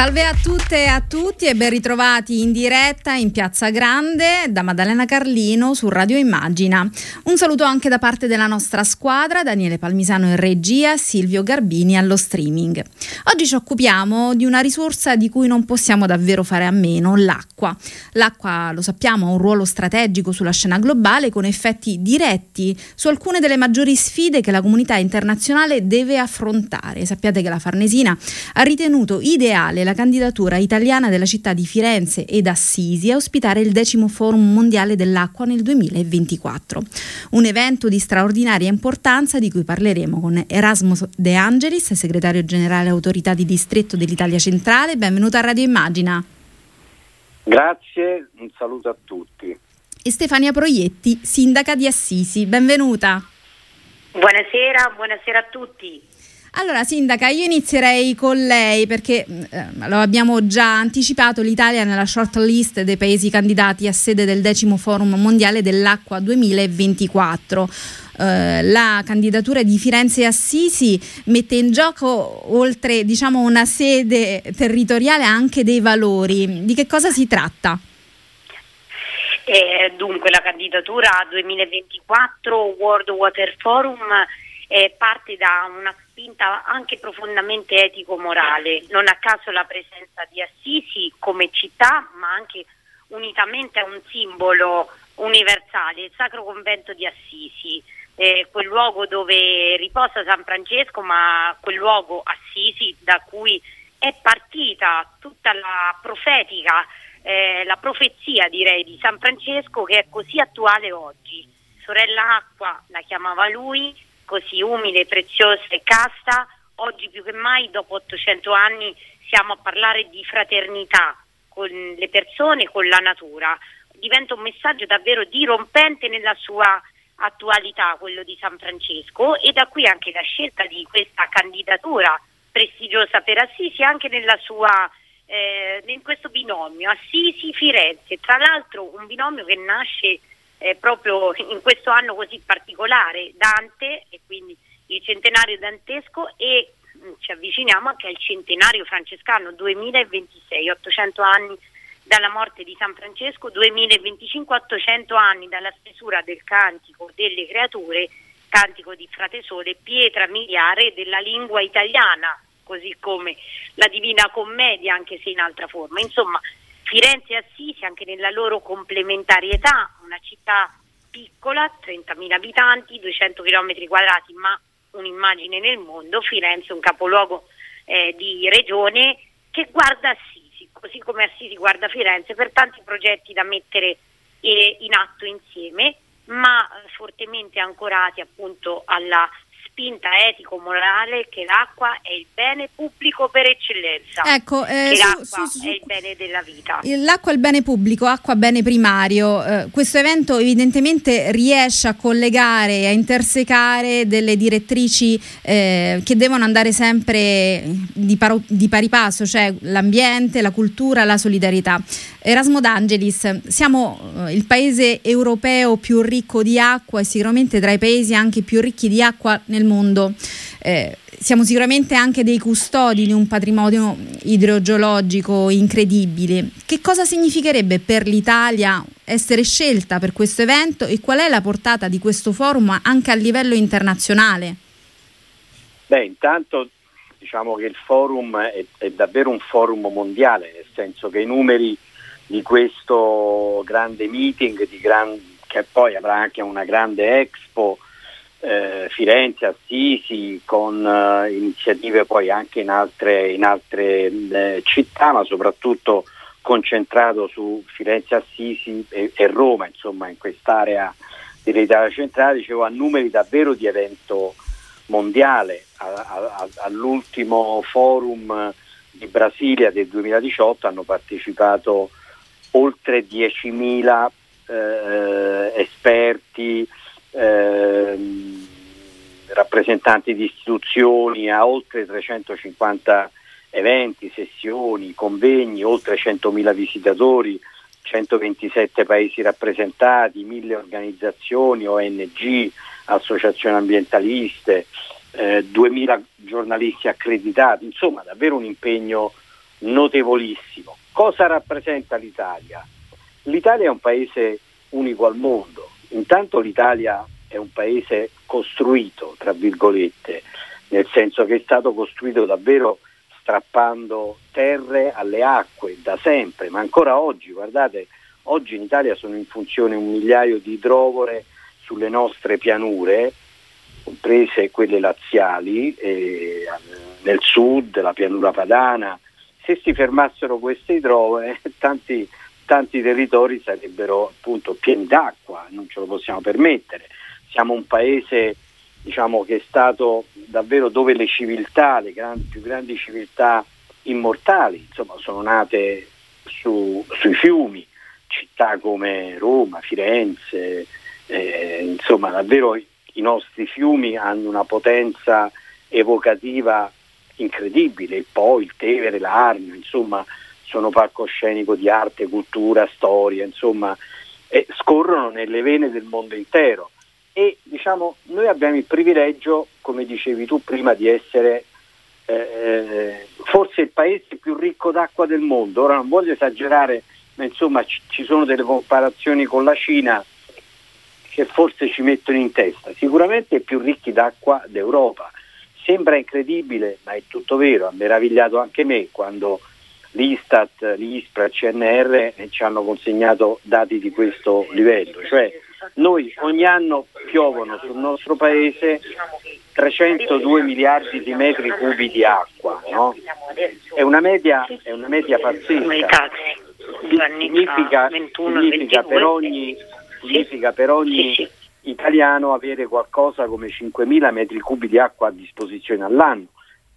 Salve a tutte e a tutti e ben ritrovati in diretta in Piazza Grande da Maddalena Carlino su Radio Immagina. Un saluto anche da parte della nostra squadra, Daniele Palmisano in regia, Silvio Garbini allo streaming. Oggi ci occupiamo di una risorsa di cui non possiamo davvero fare a meno, l'acqua. L'acqua, lo sappiamo, ha un ruolo strategico sulla scena globale con effetti diretti su alcune delle maggiori sfide che la comunità internazionale deve affrontare. Sappiate che la Farnesina ha ritenuto ideale la candidatura italiana della città di Firenze ed Assisi a ospitare il decimo Forum Mondiale dell'Acqua nel 2024. Un evento di straordinaria importanza di cui parleremo con Erasmo De Angelis, segretario generale autorità di distretto dell'Italia Centrale. Benvenuto a Radio Immagina. Grazie, un saluto a tutti. E Stefania Proietti, sindaca di Assisi. Benvenuta. Buonasera, buonasera a tutti. Allora, Sindaca, io inizierei con lei perché eh, lo abbiamo già anticipato, l'Italia è nella short list dei paesi candidati a sede del decimo Forum Mondiale dell'Acqua 2024. Eh, la candidatura di Firenze e Assisi mette in gioco, oltre diciamo, una sede territoriale, anche dei valori. Di che cosa si tratta? Eh, dunque, la candidatura 2024 World Water Forum eh, parte da una spinta anche profondamente etico-morale, non a caso la presenza di Assisi come città, ma anche unitamente a un simbolo universale, il Sacro Convento di Assisi, eh, quel luogo dove riposa San Francesco, ma quel luogo Assisi da cui è partita tutta la profetica, eh, la profezia direi di San Francesco che è così attuale oggi. Sorella Acqua la chiamava lui, così umile, preziosa e casta, oggi più che mai, dopo 800 anni, siamo a parlare di fraternità con le persone, con la natura. Diventa un messaggio davvero dirompente nella sua attualità, quello di San Francesco, e da qui anche la scelta di questa candidatura prestigiosa per Assisi, anche nella sua, eh, in questo binomio Assisi-Firenze. Tra l'altro un binomio che nasce eh, proprio in questo anno così particolare, Dante e quindi il centenario dantesco e mm, ci avviciniamo anche al centenario francescano 2026, 800 anni dalla morte di San Francesco, 2025, 800 anni dalla stesura del cantico delle creature, cantico di Frate Sole, pietra miliare della lingua italiana, così come la Divina Commedia, anche se in altra forma. Insomma, Firenze e Assisi anche nella loro complementarietà, una città piccola, 30.000 abitanti, 200 km quadrati, ma un'immagine nel mondo, Firenze un capoluogo eh, di regione che guarda Assisi, così come Assisi guarda Firenze, per tanti progetti da mettere eh, in atto insieme, ma eh, fortemente ancorati appunto alla spinta etico-morale che l'acqua è il bene pubblico per eccellenza. Ecco, eh, su, l'acqua su, su, è il bene della vita. L'acqua è il bene pubblico, acqua bene primario. Eh, questo evento evidentemente riesce a collegare a intersecare delle direttrici eh, che devono andare sempre di, paro, di pari passo, cioè l'ambiente, la cultura, la solidarietà. Erasmo D'Angelis, siamo eh, il paese europeo più ricco di acqua e sicuramente tra i paesi anche più ricchi di acqua nel mondo. Eh, siamo sicuramente anche dei custodi di un patrimonio idrogeologico incredibile. Che cosa significherebbe per l'Italia essere scelta per questo evento e qual è la portata di questo forum anche a livello internazionale? Beh, intanto diciamo che il forum è, è davvero un forum mondiale, nel senso che i numeri di questo grande meeting, gran, che poi avrà anche una grande expo, eh, Firenze, Assisi, con eh, iniziative poi anche in altre, in altre eh, città, ma soprattutto concentrato su Firenze, Assisi e, e Roma, insomma in quest'area dell'Italia centrale, dicevo a numeri davvero di evento mondiale. A, a, all'ultimo forum di Brasilia del 2018 hanno partecipato oltre 10.000 eh, esperti, eh, rappresentanti di istituzioni, a oltre 350 eventi, sessioni, convegni, oltre 100.000 visitatori, 127 paesi rappresentati, 1000 organizzazioni, ONG, associazioni ambientaliste, eh, 2000 giornalisti accreditati, insomma davvero un impegno notevolissimo. Cosa rappresenta l'Italia? L'Italia è un paese unico al mondo, intanto l'Italia è un paese costruito, tra virgolette, nel senso che è stato costruito davvero strappando terre alle acque da sempre, ma ancora oggi, guardate, oggi in Italia sono in funzione un migliaio di idrovore sulle nostre pianure, comprese quelle laziali, eh, nel sud, la pianura padana. Se si fermassero queste idrovore, tanti, tanti territori sarebbero appunto pieni d'acqua, non ce lo possiamo permettere. Siamo un paese diciamo, che è stato davvero dove le civiltà, le grandi, più grandi civiltà immortali, insomma, sono nate su, sui fiumi, città come Roma, Firenze, eh, insomma davvero i nostri fiumi hanno una potenza evocativa incredibile, il Po, il Tevere, l'Arno, insomma sono palcoscenico di arte, cultura, storia, insomma eh, scorrono nelle vene del mondo intero e diciamo noi abbiamo il privilegio, come dicevi tu prima, di essere eh, eh, forse il paese più ricco d'acqua del mondo. Ora non voglio esagerare, ma insomma ci, ci sono delle comparazioni con la Cina che forse ci mettono in testa. Sicuramente i più ricchi d'acqua d'Europa. Sembra incredibile, ma è tutto vero, ha meravigliato anche me quando l'Istat, l'ISPRA, il CNR ci hanno consegnato dati di questo livello. Cioè, noi ogni anno piovono sul nostro paese 302 miliardi di metri cubi di acqua, no? è, una media, è una media pazzesca. Significa, significa per ogni, significa per ogni italiano avere qualcosa come 5.000 metri cubi di acqua a disposizione all'anno,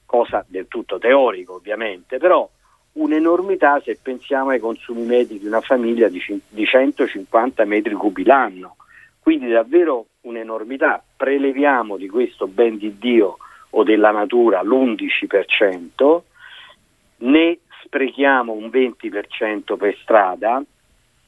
cosa del tutto teorico ovviamente, però un'enormità se pensiamo ai consumi medi di una famiglia di, di 150 metri cubi l'anno. Quindi davvero un'enormità. Preleviamo di questo ben di Dio o della natura l'11%, ne sprechiamo un 20% per strada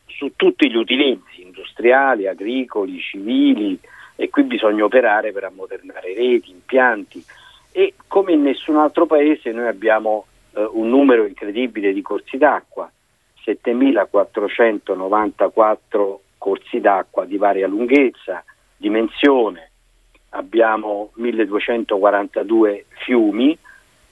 su tutti gli utilizzi industriali, agricoli, civili e qui bisogna operare per ammodernare reti, impianti. E come in nessun altro paese noi abbiamo eh, un numero incredibile di corsi d'acqua, 7494 corsi d'acqua di varia lunghezza, dimensione, abbiamo 1242 fiumi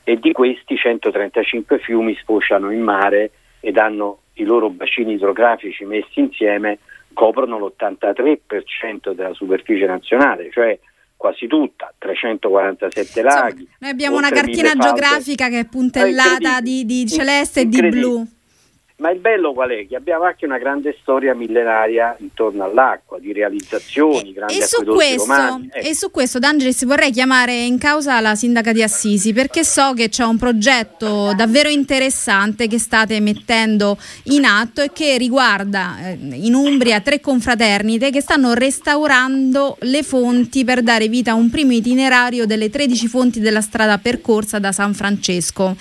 e di questi 135 fiumi sfociano in mare ed hanno i loro bacini idrografici messi insieme coprono l'83% della superficie nazionale, cioè quasi tutta, 347 laghi. Insomma, noi abbiamo una cartina geografica che è puntellata di, di celeste e di blu. Ma il bello qual è? Che abbiamo anche una grande storia millenaria intorno all'acqua, di realizzazioni, grandi e su questo, ecco. E su questo, D'Angelis, vorrei chiamare in causa la sindaca di Assisi, perché so che c'è un progetto davvero interessante che state mettendo in atto e che riguarda eh, in Umbria tre confraternite che stanno restaurando le fonti per dare vita a un primo itinerario delle 13 fonti della strada percorsa da San Francesco.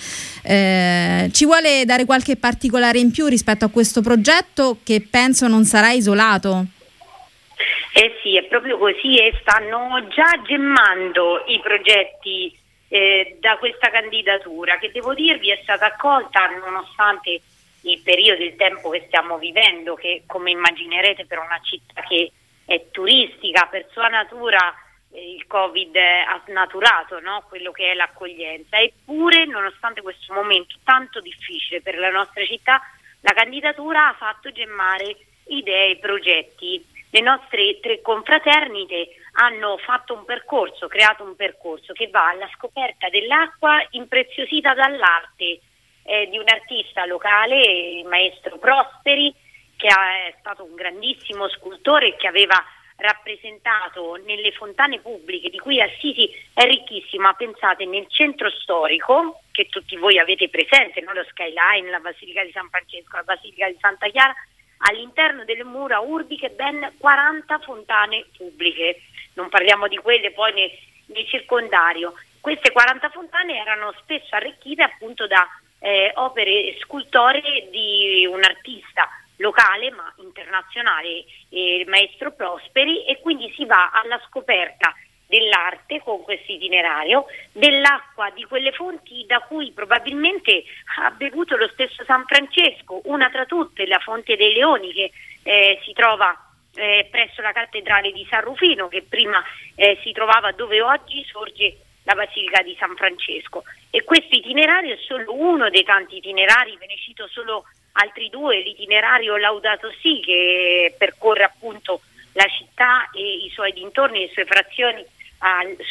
Eh, ci vuole dare qualche particolare in più rispetto a questo progetto che penso non sarà isolato? Eh sì, è proprio così e stanno già gemmando i progetti eh, da questa candidatura che devo dirvi è stata accolta nonostante il periodo, il tempo che stiamo vivendo, che come immaginerete per una città che è turistica, per sua natura il Covid ha snaturato no? quello che è l'accoglienza, eppure nonostante questo momento tanto difficile per la nostra città, la candidatura ha fatto gemmare idee e progetti. Le nostre tre confraternite hanno fatto un percorso, creato un percorso che va alla scoperta dell'acqua impreziosita dall'arte eh, di un artista locale, il maestro Prosperi, che è stato un grandissimo scultore che aveva rappresentato nelle fontane pubbliche di cui Assisi è ricchissima, pensate nel centro storico che tutti voi avete presente, no? lo skyline, la Basilica di San Francesco, la Basilica di Santa Chiara, all'interno delle mura urbiche ben 40 fontane pubbliche, non parliamo di quelle poi nel, nel circondario. Queste 40 fontane erano spesso arricchite appunto da eh, opere scultoree di un artista locale ma internazionale, eh, il maestro Prosperi, e quindi si va alla scoperta dell'arte con questo itinerario, dell'acqua di quelle fonti da cui probabilmente ha bevuto lo stesso San Francesco, una tra tutte, la Fonte dei Leoni che eh, si trova eh, presso la cattedrale di San Rufino, che prima eh, si trovava dove oggi sorge la Basilica di San Francesco. E questo itinerario è solo uno dei tanti itinerari, ve ne cito solo altri due, l'itinerario Laudato Si che percorre appunto la città e i suoi dintorni le sue frazioni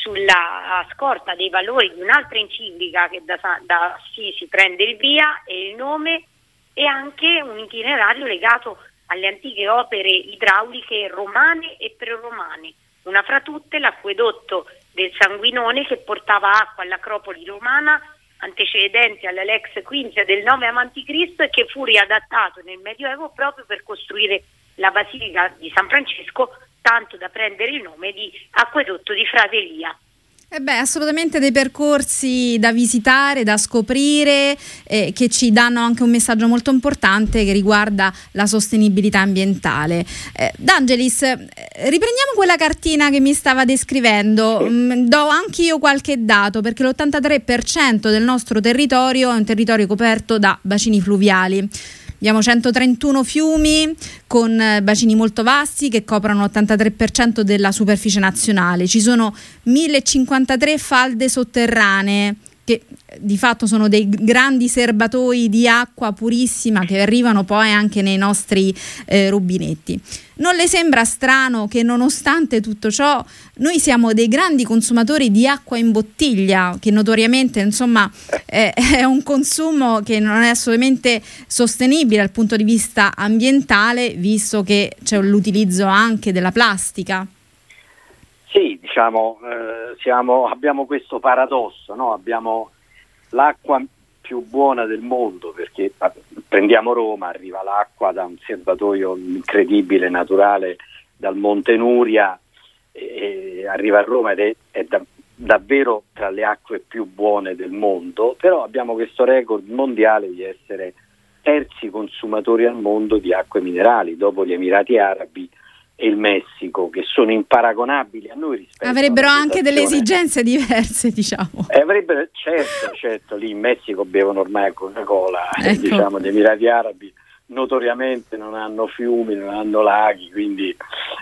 sulla scorta dei valori di un'altra enciclica che da, da sì si prende il via e il nome e anche un itinerario legato alle antiche opere idrauliche romane e preromane. Una fra tutte l'acquedotto del Sanguinone che portava acqua all'Acropoli romana antecedente all'Alex Quinzia del 9 a.C. e che fu riadattato nel Medioevo proprio per costruire la Basilica di San Francesco, tanto da prendere il nome di Acquedotto di Fratelia. Eh beh, assolutamente dei percorsi da visitare, da scoprire, eh, che ci danno anche un messaggio molto importante che riguarda la sostenibilità ambientale. Eh, D'Angelis, eh, riprendiamo quella cartina che mi stava descrivendo. Mm, do anche io qualche dato perché l'83% del nostro territorio è un territorio coperto da bacini fluviali. Abbiamo 131 fiumi con eh, bacini molto vasti che coprono l'83% della superficie nazionale. Ci sono 1053 falde sotterranee che di fatto sono dei grandi serbatoi di acqua purissima che arrivano poi anche nei nostri eh, rubinetti. Non le sembra strano che nonostante tutto ciò noi siamo dei grandi consumatori di acqua in bottiglia, che notoriamente insomma è, è un consumo che non è assolutamente sostenibile dal punto di vista ambientale, visto che c'è l'utilizzo anche della plastica? Sì, diciamo, eh, siamo, abbiamo questo paradosso, no? abbiamo l'acqua più buona del mondo perché prendiamo Roma, arriva l'acqua da un serbatoio incredibile, naturale, dal Monte Nuria, e arriva a Roma ed è, è da, davvero tra le acque più buone del mondo, però abbiamo questo record mondiale di essere terzi consumatori al mondo di acque minerali, dopo gli Emirati Arabi e il Messico, che sono imparagonabili a noi rispetto Avrebbero anche delle esigenze diverse, diciamo. Eh, avrebbero, certo, certo, lì in Messico bevono ormai Coca-Cola, ecco. diciamo, gli Emirati Arabi notoriamente non hanno fiumi, non hanno laghi, quindi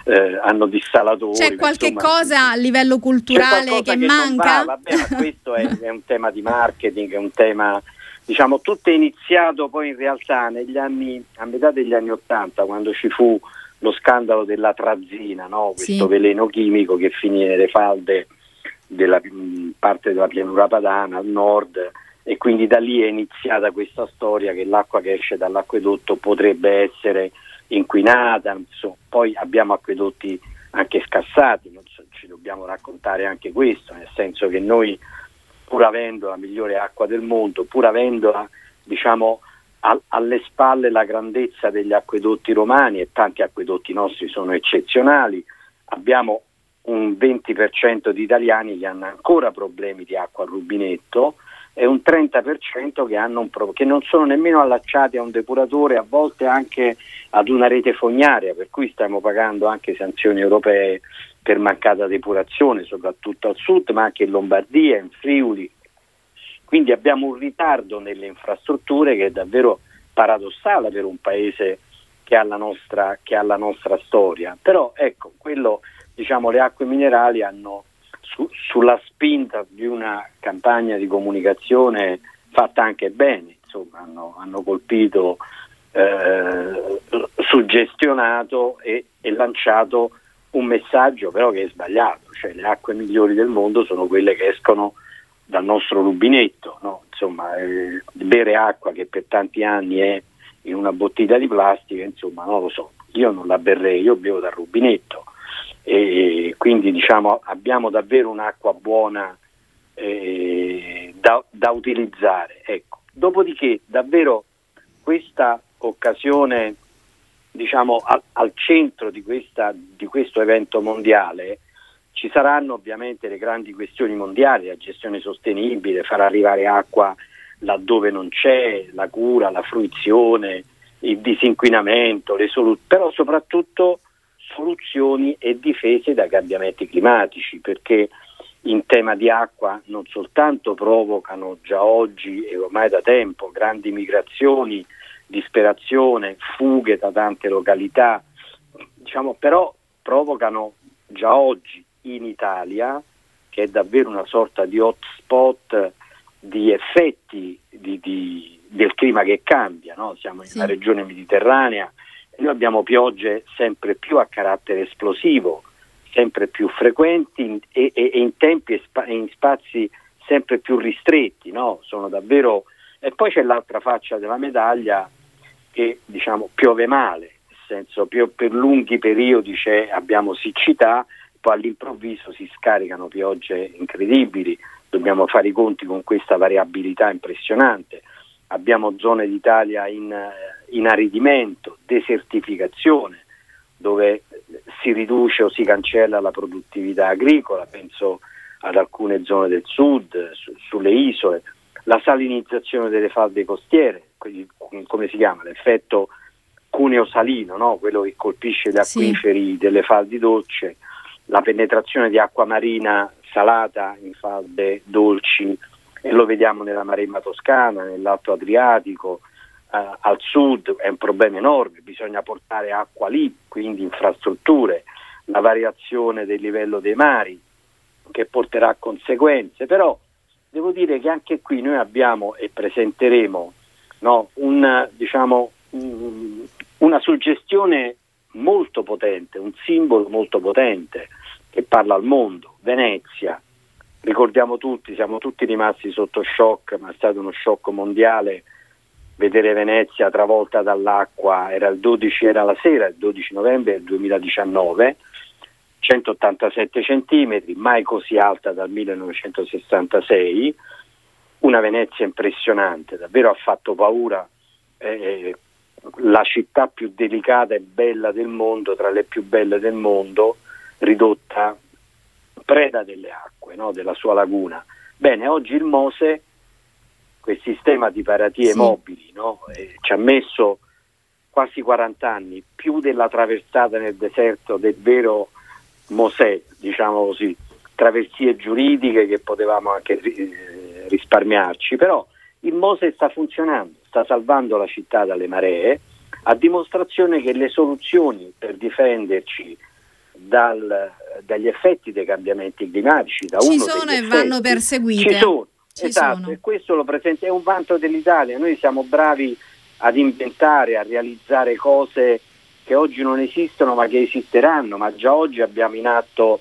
eh, hanno dissalatori. C'è qualche insomma, cosa a livello culturale che, che manca? Vabbè, questo è, è, un tema di marketing, è un tema, diciamo, tutto è iniziato poi in realtà negli anni, a metà degli anni Ottanta, quando ci fu lo scandalo della trazina, no? questo sì. veleno chimico che finì nelle falde della parte della pianura padana al nord e quindi da lì è iniziata questa storia che l'acqua che esce dall'acquedotto potrebbe essere inquinata, insomma, poi abbiamo acquedotti anche scassati, so, ci dobbiamo raccontare anche questo, nel senso che noi pur avendo la migliore acqua del mondo, pur avendola diciamo alle spalle la grandezza degli acquedotti romani e tanti acquedotti nostri sono eccezionali, abbiamo un 20% di italiani che hanno ancora problemi di acqua al rubinetto e un 30% che, un pro- che, non sono nemmeno allacciati a un depuratore, a volte anche ad una rete fognaria, per cui stiamo pagando anche sanzioni europee per mancata depurazione, soprattutto al sud, ma anche in Lombardia, in Friuli, quindi abbiamo un ritardo nelle infrastrutture che è davvero paradossale per un paese che ha la nostra, ha la nostra storia. Però ecco, quello, diciamo, le acque minerali hanno su, sulla spinta di una campagna di comunicazione fatta anche bene, insomma, hanno, hanno colpito, eh, suggestionato e, e lanciato un messaggio però che è sbagliato, cioè le acque migliori del mondo sono quelle che escono dal nostro rubinetto, no? insomma, eh, bere acqua che per tanti anni è in una bottiglia di plastica, insomma, non lo so, io non la berrei, io bevo dal rubinetto e quindi diciamo abbiamo davvero un'acqua buona eh, da, da, utilizzare. Ecco. Dopodiché davvero questa occasione diciamo al, al centro di, questa, di questo evento mondiale ci saranno ovviamente le grandi questioni mondiali, la gestione sostenibile, far arrivare acqua laddove non c'è, la cura, la fruizione, il disinquinamento, le solu- però soprattutto soluzioni e difese dai cambiamenti climatici, perché in tema di acqua non soltanto provocano già oggi e ormai da tempo grandi migrazioni, disperazione, fughe da tante località, diciamo, però provocano già oggi in Italia, che è davvero una sorta di hotspot di effetti di, di, del clima che cambia, no? siamo in sì. una regione mediterranea noi abbiamo piogge sempre più a carattere esplosivo, sempre più frequenti e, e, e in tempi e, spa, in spazi sempre più ristretti, no? sono davvero... E poi c'è l'altra faccia della medaglia che diciamo piove male, nel senso per lunghi periodi abbiamo siccità, poi all'improvviso si scaricano piogge incredibili, dobbiamo fare i conti con questa variabilità impressionante. Abbiamo zone d'Italia in inaridimento, desertificazione, dove si riduce o si cancella la produttività agricola, penso ad alcune zone del sud, su, sulle isole, la salinizzazione delle falde costiere, come si chiama, l'effetto cuneo salino, no? quello che colpisce gli acquiferi sì. delle falde dolci, la penetrazione di acqua marina salata in falde dolci e lo vediamo nella Maremma Toscana, nell'Alto Adriatico, eh, al sud è un problema enorme, bisogna portare acqua lì, quindi infrastrutture, la variazione del livello dei mari che porterà a conseguenze, però devo dire che anche qui noi abbiamo e presenteremo no, un, diciamo, un, una suggestione molto potente, un simbolo molto potente che parla al mondo, Venezia. Ricordiamo tutti, siamo tutti rimasti sotto shock, ma è stato uno shock mondiale vedere Venezia travolta dall'acqua, era il 12, era la sera, il 12 novembre del 2019, 187 centimetri, mai così alta dal 1966, una Venezia impressionante, davvero ha fatto paura, eh, la città più delicata e bella del mondo, tra le più belle del mondo, ridotta preda delle acque, no? della sua laguna. Bene, oggi il Mose quel sistema di paratie sì. mobili, no? ci ha messo quasi 40 anni, più della traversata nel deserto del vero Mosè, diciamo così, traversie giuridiche che potevamo anche eh, risparmiarci, però il Mose sta funzionando, sta salvando la città dalle maree, a dimostrazione che le soluzioni per difenderci dal, dagli effetti dei cambiamenti climatici, da ci sono e vanno perseguite. Ci sono, ci esatto, sono. e questo lo presenta, è un vanto dell'Italia, noi siamo bravi ad inventare, a realizzare cose che oggi non esistono ma che esisteranno, ma già oggi abbiamo in atto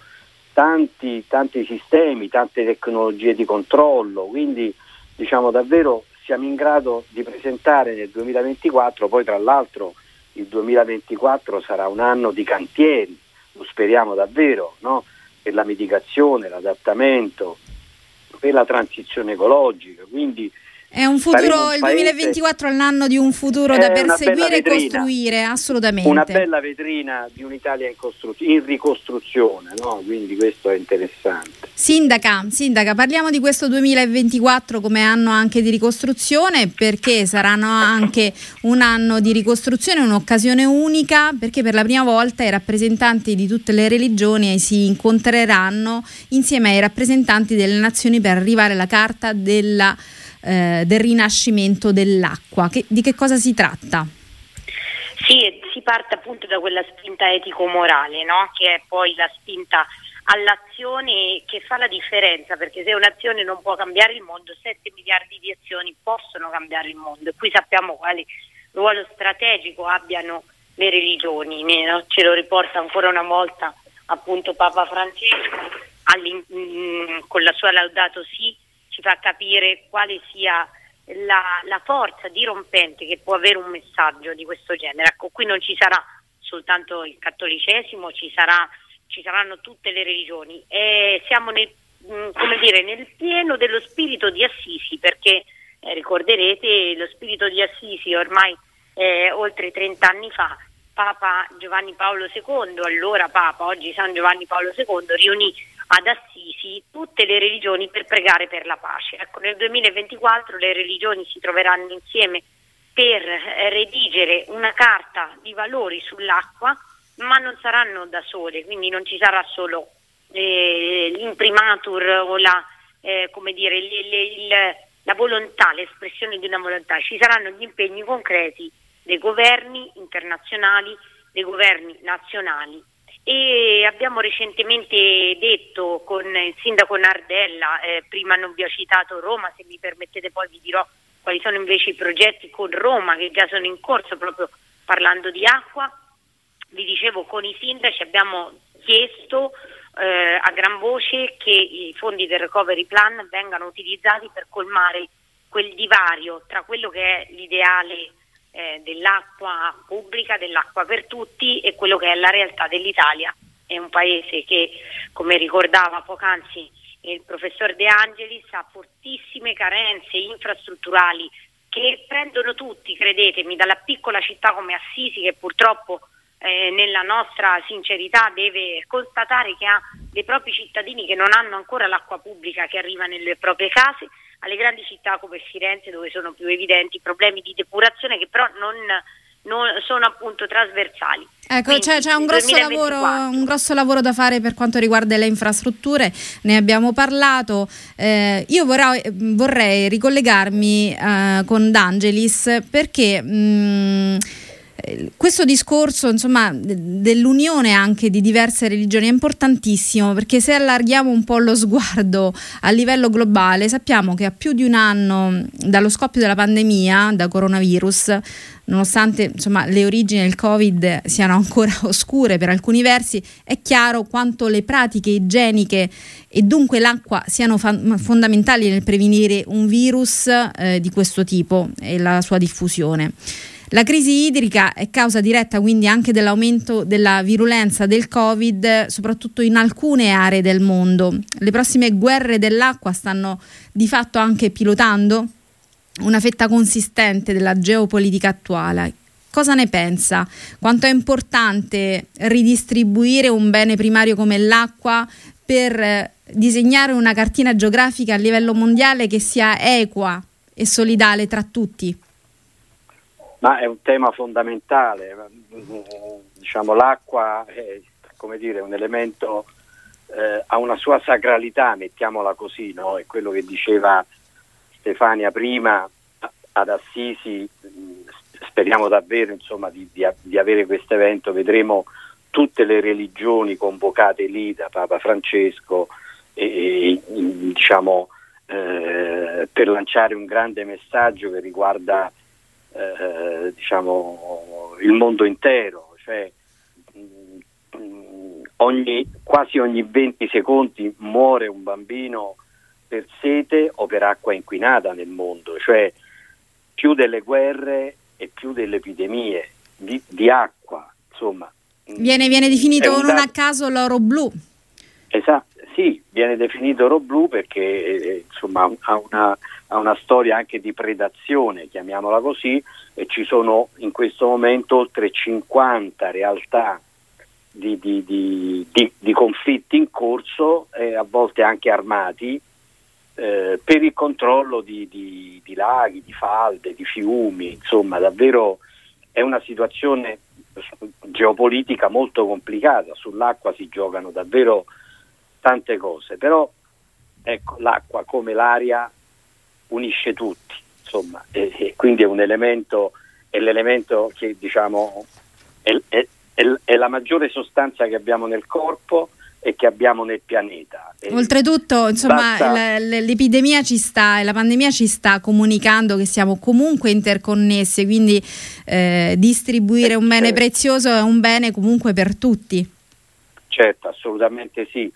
tanti, tanti sistemi, tante tecnologie di controllo, quindi diciamo davvero siamo in grado di presentare nel 2024, poi tra l'altro il 2024 sarà un anno di cantieri, lo speriamo davvero, no? per la mitigazione, l'adattamento, per la transizione ecologica. Quindi è un futuro, un il 2024 è l'anno di un futuro da perseguire e costruire, assolutamente. Una bella vetrina di un'Italia in, costru- in ricostruzione, no? quindi questo è interessante. Sindaca, Sindaca, parliamo di questo 2024 come anno anche di ricostruzione perché saranno anche un anno di ricostruzione, un'occasione unica perché per la prima volta i rappresentanti di tutte le religioni si incontreranno insieme ai rappresentanti delle nazioni per arrivare alla carta della eh, del rinascimento dell'acqua. Che, di che cosa si tratta? Sì, si parte appunto da quella spinta etico-morale, no? che è poi la spinta all'azione che fa la differenza, perché se un'azione non può cambiare il mondo, 7 miliardi di azioni possono cambiare il mondo e qui sappiamo quale ruolo strategico abbiano le religioni, no? ce lo riporta ancora una volta appunto Papa Francesco mh, mm, con la sua Laudato Si ci fa capire quale sia la, la, forza dirompente che può avere un messaggio di questo genere. Ecco, qui non ci sarà soltanto il cattolicesimo, ci, sarà, ci saranno tutte le religioni e siamo nel, mm, dire, nel pieno dello spirito di Assisi perché eh, ricorderete lo spirito di Assisi ormai eh, oltre 30 anni fa Papa Giovanni Paolo II, allora Papa, oggi San Giovanni Paolo II, riunì ad Assisi tutte le religioni per pregare per la pace. Ecco, nel 2024 le religioni si troveranno insieme per eh, redigere una carta di valori sull'acqua, ma non saranno da sole, quindi non ci sarà solo eh, l'imprimatur o la, eh, dire, le, le, il, la volontà, l'espressione di una volontà, ci saranno gli impegni concreti dei governi internazionali, dei governi nazionali e abbiamo recentemente detto con il sindaco Nardella, eh, prima non vi ho citato Roma, se mi permettete poi vi dirò quali sono invece i progetti con Roma che già sono in corso proprio parlando di acqua. Vi dicevo con i sindaci abbiamo chiesto eh, a gran voce che i fondi del recovery plan vengano utilizzati per colmare quel divario tra quello che è l'ideale eh, dell'acqua pubblica, dell'acqua per tutti e quello che è la realtà dell'Italia. È un paese che, come ricordava poc'anzi il professor De Angelis, ha fortissime carenze infrastrutturali che prendono tutti, credetemi, dalla piccola città come Assisi che purtroppo eh, nella nostra sincerità deve constatare che ha dei propri cittadini che non hanno ancora l'acqua pubblica che arriva nelle proprie case, alle grandi città come Firenze dove sono più evidenti problemi di depurazione che però non, non sono appunto trasversali. Ecco, Quindi, c'è, c'è un, grosso lavoro, un, grosso lavoro, da fare per quanto riguarda le infrastrutture, ne abbiamo parlato. Eh, io vorrei, vorrei ricollegarmi eh, con D'Angelis perché... Mh, questo discorso insomma, dell'unione anche di diverse religioni è importantissimo perché se allarghiamo un po' lo sguardo a livello globale sappiamo che a più di un anno dallo scoppio della pandemia da coronavirus nonostante insomma, le origini del covid siano ancora oscure per alcuni versi è chiaro quanto le pratiche igieniche e dunque l'acqua siano fa- fondamentali nel prevenire un virus eh, di questo tipo e la sua diffusione. La crisi idrica è causa diretta quindi anche dell'aumento della virulenza del Covid, soprattutto in alcune aree del mondo. Le prossime guerre dell'acqua stanno di fatto anche pilotando una fetta consistente della geopolitica attuale. Cosa ne pensa? Quanto è importante ridistribuire un bene primario come l'acqua per disegnare una cartina geografica a livello mondiale che sia equa e solidale tra tutti? Ma è un tema fondamentale, diciamo, l'acqua è dire, un elemento, eh, ha una sua sacralità, mettiamola così, no? è quello che diceva Stefania prima ad Assisi, speriamo davvero insomma, di, di, di avere questo evento, vedremo tutte le religioni convocate lì da Papa Francesco e, e diciamo, eh, per lanciare un grande messaggio che riguarda eh, diciamo, il mondo intero, cioè, mh, mm, ogni, quasi ogni 20 secondi muore un bambino per sete o per acqua inquinata nel mondo, cioè più delle guerre e più delle epidemie di, di acqua, insomma. Viene, viene definito non a caso l'oro blu. Esatto, sì, viene definito oro blu perché eh, insomma, ha una ha una storia anche di predazione, chiamiamola così, e ci sono in questo momento oltre 50 realtà di, di, di, di conflitti in corso, eh, a volte anche armati, eh, per il controllo di, laghi, di falde, di fiumi, insomma davvero è una situazione geopolitica molto complicata, sull'acqua si giocano davvero tante cose, però ecco, l'acqua come l'aria unisce tutti, insomma, e, e quindi è un elemento, è l'elemento che diciamo è, è, è, la maggiore sostanza che abbiamo nel corpo e che abbiamo nel pianeta. Oltretutto, insomma, basta... l'epidemia ci sta e la pandemia ci sta comunicando che siamo comunque interconnessi, quindi eh, distribuire un bene certo. prezioso è un bene comunque per tutti. Certo, assolutamente sì.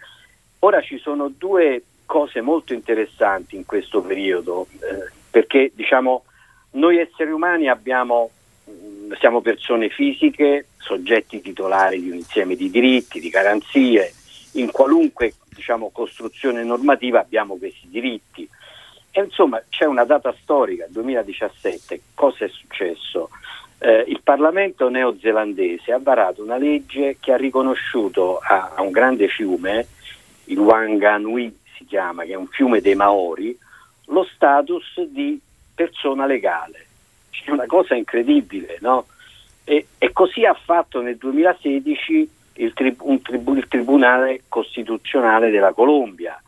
Ora ci sono due cose molto interessanti in questo periodo, eh, perché diciamo noi esseri umani abbiamo, mm, siamo persone fisiche, soggetti titolari di un insieme di diritti, di garanzie, in qualunque diciamo, costruzione normativa abbiamo questi diritti. E insomma c'è una data storica, 2017, cosa è successo? Eh, il Parlamento neozelandese ha varato una legge che ha riconosciuto a, a un grande fiume, il Wanganui si chiama, che è un fiume dei Maori, lo status di persona legale. È una cosa incredibile, no? E, e così ha fatto nel 2016 il, tri- tribu- il, Tribunale Costituzionale della Colombia,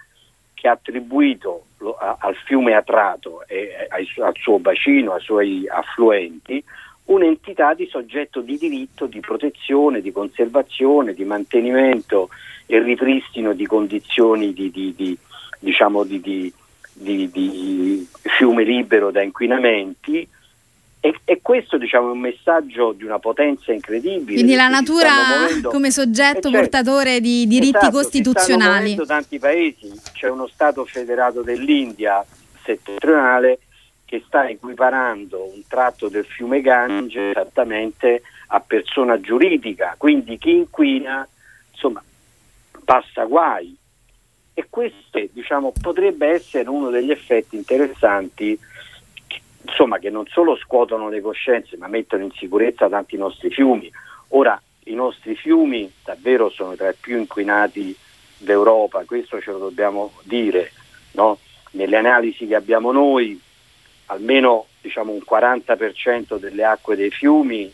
che ha attribuito lo, a, al fiume Atrato e ai, al suo bacino, ai suoi affluenti, un'entità di soggetto di diritto, di protezione, di conservazione, di mantenimento e ripristino di condizioni di, di, di, diciamo di fiume libero da inquinamenti e, e, questo diciamo, è un messaggio di una potenza incredibile. Quindi la natura come soggetto certo, portatore di diritti esatto, costituzionali. In tanti paesi c'è uno Stato federato dell'India settentrionale che sta equiparando un tratto del fiume Gange esattamente a persona giuridica, quindi chi inquina insomma, passa guai. E questo diciamo, potrebbe essere uno degli effetti interessanti insomma, che non solo scuotono le coscienze ma mettono in sicurezza tanti nostri fiumi. Ora i nostri fiumi davvero sono tra i più inquinati d'Europa, questo ce lo dobbiamo dire. No? Nelle analisi che abbiamo noi, almeno diciamo, un 40% delle acque dei fiumi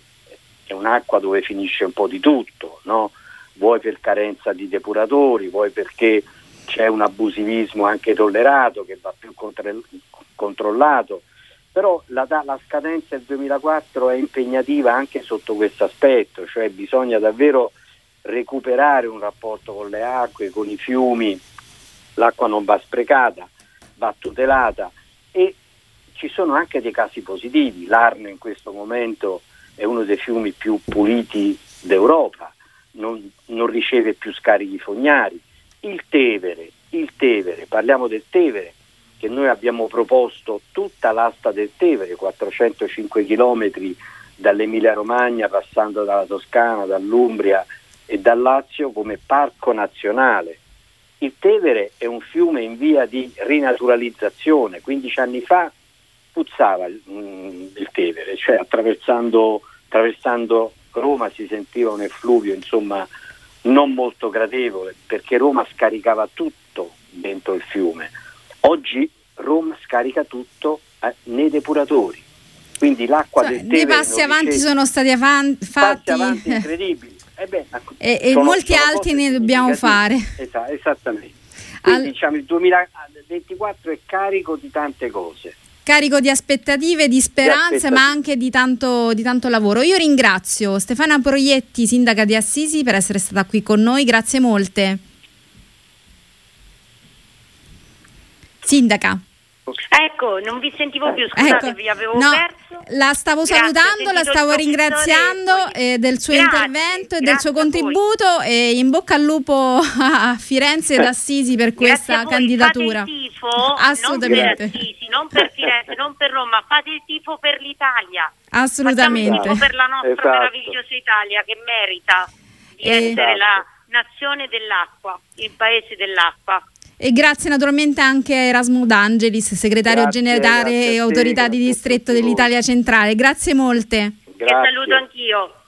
è un'acqua dove finisce un po' di tutto, no? Vuoi per carenza di depuratori, vuoi perché c'è un abusivismo anche tollerato che va più controllato. Però la, la, scadenza del 2004 è impegnativa anche sotto questo aspetto, cioè bisogna davvero recuperare un rapporto con le acque, con i fiumi, l'acqua non va sprecata, va tutelata e ci sono anche dei casi positivi, l'Arno in questo momento è uno dei fiumi più puliti d'Europa, non, non riceve più scarichi fognari, il Tevere, il Tevere, parliamo del Tevere, che noi abbiamo proposto tutta l'asta del Tevere, 405 km dall'Emilia Romagna, passando dalla Toscana, dall'Umbria e dal Lazio come parco nazionale. Il Tevere è un fiume in via di rinaturalizzazione, 15 anni fa puzzava il, mm, il Tevere, cioè attraversando, attraversando Roma si sentiva un effluvio insomma non molto gradevole perché Roma scaricava tutto dentro il fiume Oggi Roma scarica tutto eh, nei depuratori, quindi l'acqua cioè, del Tevere... Dei passi avanti riceve, sono stati avanti... Passi avanti incredibili. Eh beh, e, e sono, molti sono altri ne dobbiamo fare. Esatto, esattamente. Quindi Al... diciamo il 2024 è carico di tante cose carico di aspettative, di speranze, ma anche di tanto, di tanto, lavoro. Io ringrazio Stefana Proietti, sindaca di Assisi, per essere stata qui con noi. Grazie molte. Sindaca. Ecco, non vi sentivo più, scusate, ecco, vi avevo no, perso. La stavo Grazie, salutando, la stavo ringraziando eh, del suo Grazie, intervento e del suo contributo e in bocca al lupo a Firenze ed Assisi per questa candidatura. Fate il tifo, Assolutamente. Non per Assisi, non per Firenze, non per Roma, fate il tifo per l'Italia. Assolutamente. Facciamo il tifo per la nostra esatto. meravigliosa Italia che merita di e... essere la nazione dell'acqua, il paese dell'acqua. E grazie naturalmente anche a Erasmo D'Angelis, segretario grazie, generale e autorità di distretto dell'Italia Centrale. Grazie molte. Grazie. E saluto anch'io.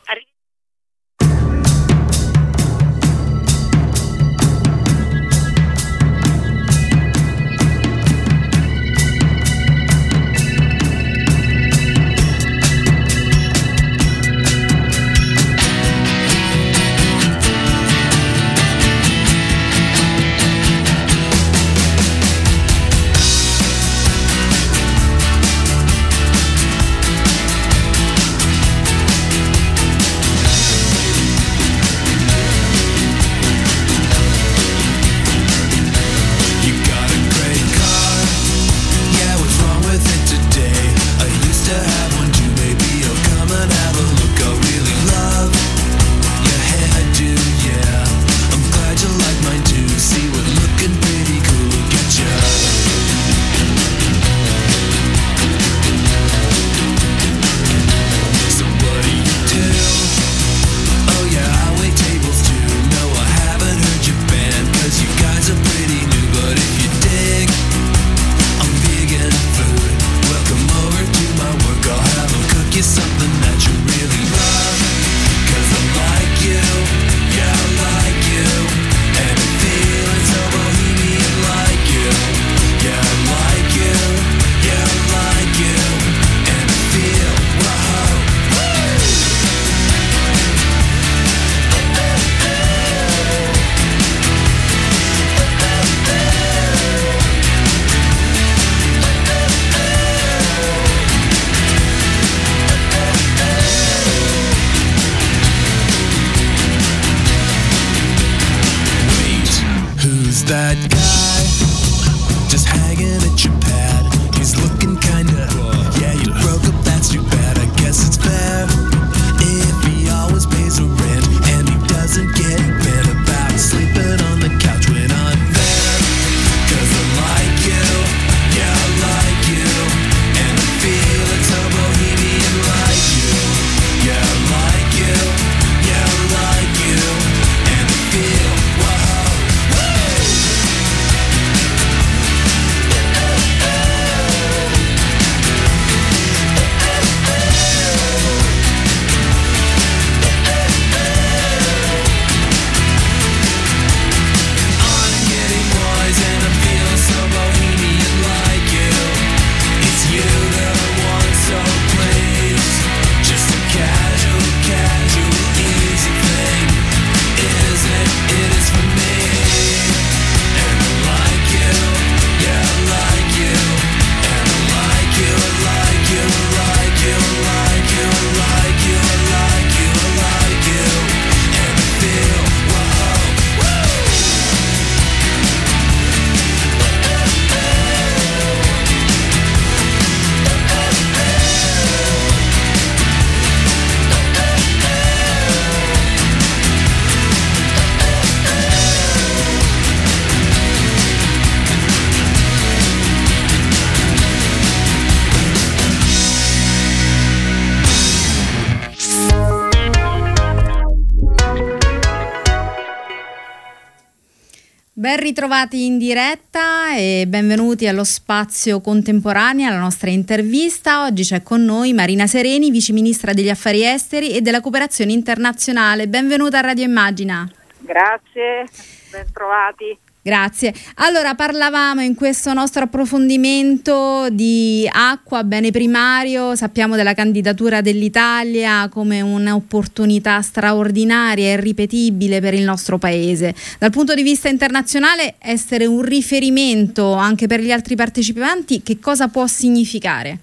Ben ritrovati in diretta e benvenuti allo spazio contemporanea, alla nostra intervista. Oggi c'è con noi Marina Sereni, Vice Ministra degli Affari Esteri e della Cooperazione Internazionale. Benvenuta a Radio Immagina. Grazie, ben trovati. Grazie. Allora parlavamo in questo nostro approfondimento di acqua, bene primario, sappiamo della candidatura dell'Italia come un'opportunità straordinaria e irripetibile per il nostro paese. Dal punto di vista internazionale essere un riferimento anche per gli altri partecipanti, che cosa può significare?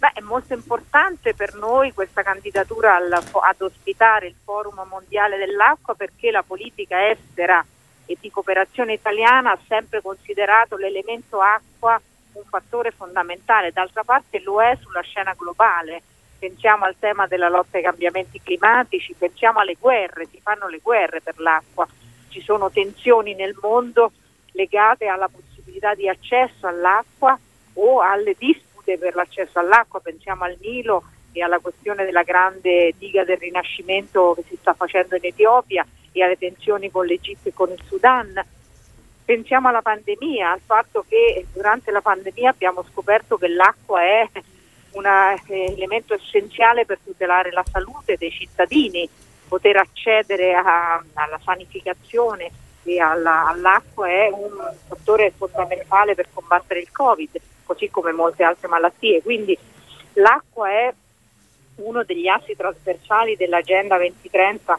Beh, è molto importante per noi questa candidatura al, ad ospitare il Forum Mondiale dell'Acqua perché la politica estera e di cooperazione italiana ha sempre considerato l'elemento acqua un fattore fondamentale, d'altra parte lo è sulla scena globale. Pensiamo al tema della lotta ai cambiamenti climatici, pensiamo alle guerre, si fanno le guerre per l'acqua, ci sono tensioni nel mondo legate alla possibilità di accesso all'acqua o alle dispute per l'accesso all'acqua, pensiamo al Nilo e alla questione della grande diga del Rinascimento che si sta facendo in Etiopia e alle tensioni con l'Egitto e con il Sudan. Pensiamo alla pandemia, al fatto che durante la pandemia abbiamo scoperto che l'acqua è un eh, elemento essenziale per tutelare la salute dei cittadini, poter accedere a, alla sanificazione e alla, all'acqua è un fattore fondamentale per combattere il Covid, così come molte altre malattie. Quindi l'acqua è uno degli assi trasversali dell'Agenda 2030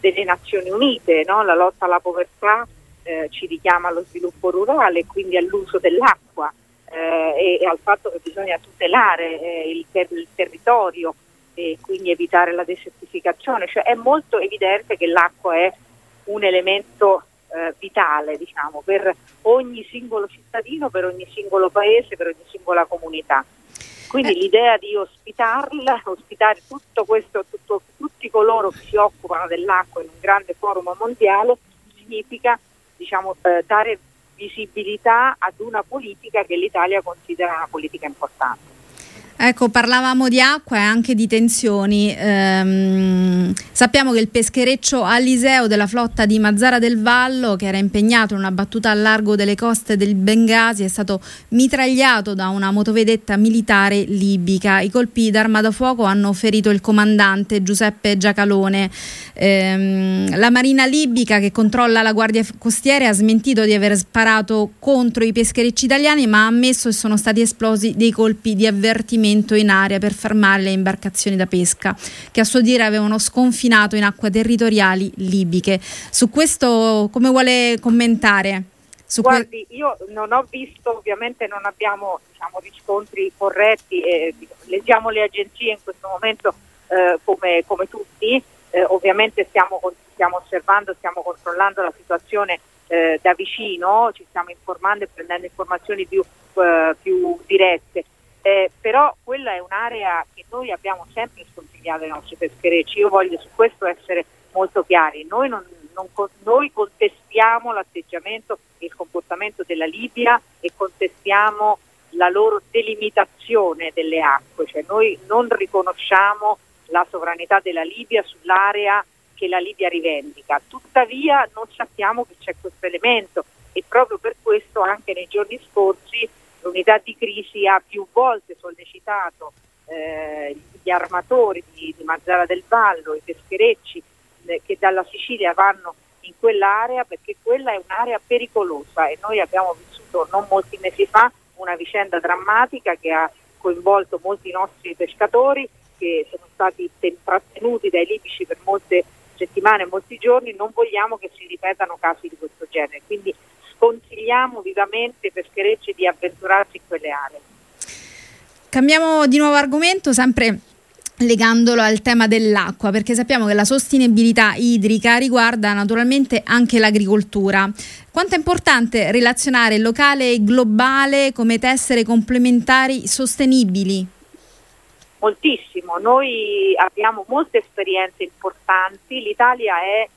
delle Nazioni Unite, no? la lotta alla povertà eh, ci richiama allo sviluppo rurale quindi all'uso dell'acqua eh, e, e, al fatto che bisogna tutelare eh, il, ter- il, territorio e quindi evitare la desertificazione, cioè è molto evidente che l'acqua è un elemento eh, vitale diciamo, per ogni singolo cittadino, per ogni singolo paese, per ogni singola comunità. Quindi eh. l'idea di ospitarla, ospitare tutto questo, tutto, tutti coloro che si occupano dell'acqua in un grande forum mondiale significa diciamo, eh, dare visibilità ad una politica che l'Italia considera una politica importante. Ecco, parlavamo di acqua e anche di tensioni. Ehm, sappiamo che il peschereccio Aliseo della flotta di Mazzara del Vallo, che era impegnato in una battuta al largo delle coste del Bengasi, è stato mitragliato da una motovedetta militare libica. I colpi d'arma da fuoco hanno ferito il comandante Giuseppe Giacalone. Ehm, la marina libica che controlla la guardia costiera ha smentito di aver sparato contro i pescherecci italiani, ma ha ammesso che sono stati esplosi dei colpi di avvertimento movimento in aria per fermare le imbarcazioni da pesca, che a suo dire avevano sconfinato in acque territoriali libiche. Su questo come vuole commentare? Su Guardi, io non ho visto, ovviamente non abbiamo diciamo, riscontri corretti, eh, leggiamo le agenzie in questo momento eh, come, come, tutti, eh, ovviamente stiamo, stiamo, osservando, stiamo controllando la situazione eh, da vicino, ci stiamo informando e prendendo informazioni più, eh, più dirette. Eh, però quella è un'area che noi abbiamo sempre sconsigliato ai nostri pescherecci. Io voglio su questo essere molto chiari. Noi, non, non, noi contestiamo l'atteggiamento e il comportamento della Libia e contestiamo la loro delimitazione delle acque, cioè noi non riconosciamo la sovranità della Libia sull'area che la Libia rivendica. Tuttavia non sappiamo che c'è questo elemento e proprio per questo anche nei giorni scorsi l'unità di crisi ha più volte sollecitato eh, gli armatori di, di Mazzara del Vallo, i pescherecci eh, che dalla Sicilia vanno in quell'area perché quella è un'area pericolosa e noi abbiamo vissuto non molti mesi fa una vicenda drammatica che ha coinvolto molti nostri pescatori che sono stati trattenuti dai libici per molte settimane, molti giorni, non vogliamo che si ripetano casi di questo genere. Quindi sconsigliamo vivamente ai pescherecci di avventurarsi in quelle aree. Cambiamo di nuovo argomento, sempre legandolo al tema dell'acqua, perché sappiamo che la sostenibilità idrica riguarda naturalmente anche l'agricoltura. Quanto è importante relazionare locale e globale come tessere complementari sostenibili? Moltissimo, noi abbiamo molte esperienze importanti, l'Italia è,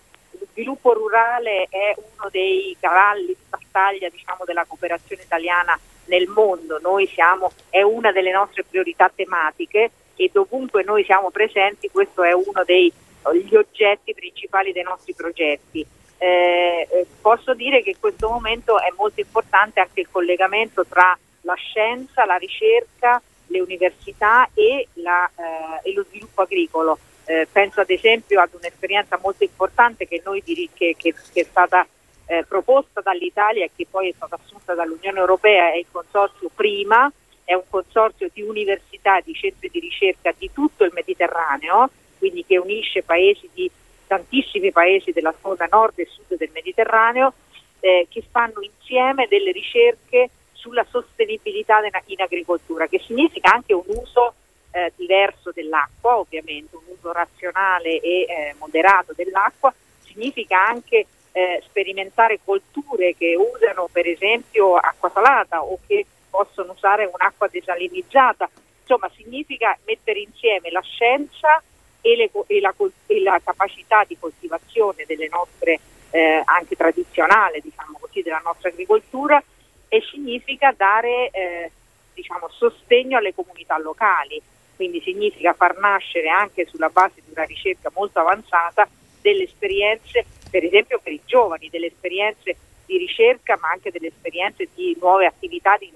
sviluppo rurale è uno dei cavalli di battaglia diciamo, della cooperazione italiana nel mondo, siamo, è una delle nostre priorità tematiche e dovunque noi siamo presenti questo è uno degli oggetti principali dei nostri progetti. Eh, eh, posso dire che in questo momento è molto importante anche il collegamento tra la scienza, la ricerca, le università e, la, eh, e lo sviluppo agricolo. Eh, penso ad esempio ad un'esperienza molto importante che, noi, che, che, che è stata eh, proposta dall'Italia e che poi è stata assunta dall'Unione Europea, è il consorzio Prima, è un consorzio di università, di centri di ricerca di tutto il Mediterraneo, quindi che unisce paesi di tantissimi paesi della zona nord e sud del Mediterraneo, eh, che fanno insieme delle ricerche sulla sostenibilità in agricoltura, che significa anche un uso eh, diverso dell'acqua, ovviamente un uso razionale e eh, moderato dell'acqua, significa anche eh, sperimentare colture che usano per esempio acqua salata o che possono usare un'acqua desalinizzata. Insomma, significa mettere insieme la scienza e, le, e, la, e la, capacità di coltivazione delle nostre, eh, anche tradizionale, diciamo così, della nostra agricoltura e significa dare eh, diciamo, sostegno alle comunità locali. Quindi significa far nascere anche sulla base di una ricerca molto avanzata delle esperienze, per esempio per i giovani, delle esperienze di ricerca ma anche delle esperienze di nuove attività, di,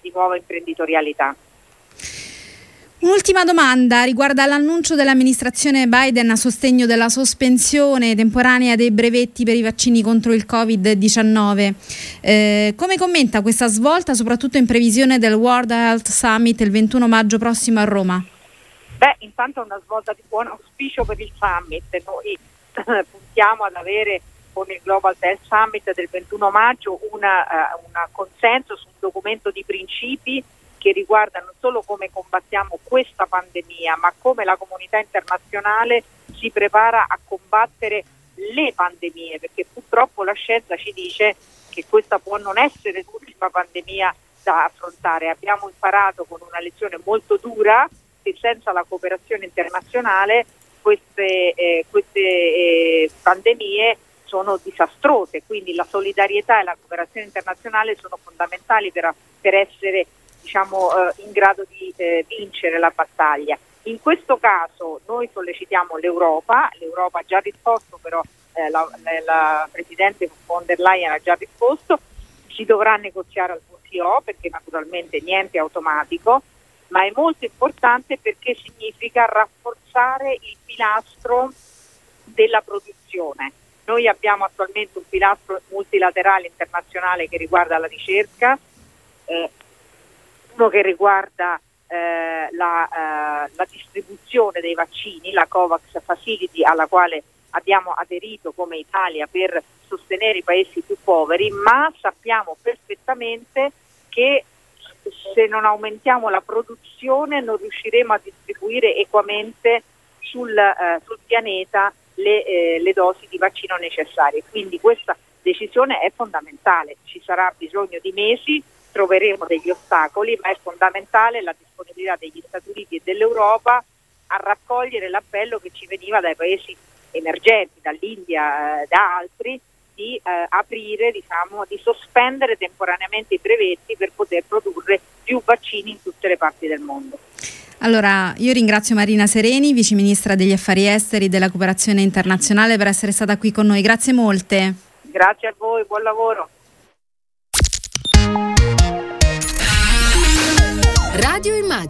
di nuova imprenditorialità. Un'ultima domanda riguarda l'annuncio dell'amministrazione Biden a sostegno della sospensione temporanea dei brevetti per i vaccini contro il Covid-19. Eh, come commenta questa svolta, soprattutto in previsione del World Health Summit il 21 maggio prossimo a Roma? Beh, intanto è una svolta di buon auspicio per il summit. Noi puntiamo ad avere con il Global Health Summit del 21 maggio una, uh, una consenso su un documento di principi che riguarda non solo come combattiamo questa pandemia, ma come la comunità internazionale si prepara a combattere le pandemie, perché purtroppo la scienza ci dice che questa può non essere l'ultima pandemia da affrontare. Abbiamo imparato con una lezione molto dura che senza la cooperazione internazionale queste, eh, queste eh, pandemie sono disastrose, quindi la solidarietà e la cooperazione internazionale sono fondamentali per, per essere diciamo, eh, in grado di eh, vincere la battaglia. In questo caso noi sollecitiamo l'Europa, l'Europa ha già risposto, però eh, la, la, Presidente von der Leyen ha già risposto, si dovrà negoziare al WTO perché naturalmente niente è automatico, ma è molto importante perché significa rafforzare il pilastro della produzione noi abbiamo attualmente un pilastro multilaterale internazionale che riguarda la ricerca, eh, uno che riguarda eh, la, eh, la, distribuzione dei vaccini, la COVAX Facility alla quale abbiamo aderito come Italia per sostenere i paesi più poveri, ma sappiamo perfettamente che se non aumentiamo la produzione non riusciremo a distribuire equamente sul, eh, sul pianeta le, eh, le dosi di vaccino necessarie. Quindi questa decisione è fondamentale, ci sarà bisogno di mesi, troveremo degli ostacoli, ma è fondamentale la disponibilità degli Stati Uniti e dell'Europa a raccogliere l'appello che ci veniva dai paesi emergenti, dall'India, eh, da altri, di eh, aprire, diciamo, di sospendere temporaneamente i brevetti per poter produrre più vaccini in tutte le parti del mondo. Allora, io ringrazio Marina Sereni, Vice Ministra degli Affari Esteri e della Cooperazione Internazionale, per essere stata qui con noi. Grazie molte. Grazie a voi, buon lavoro. Radio Immagina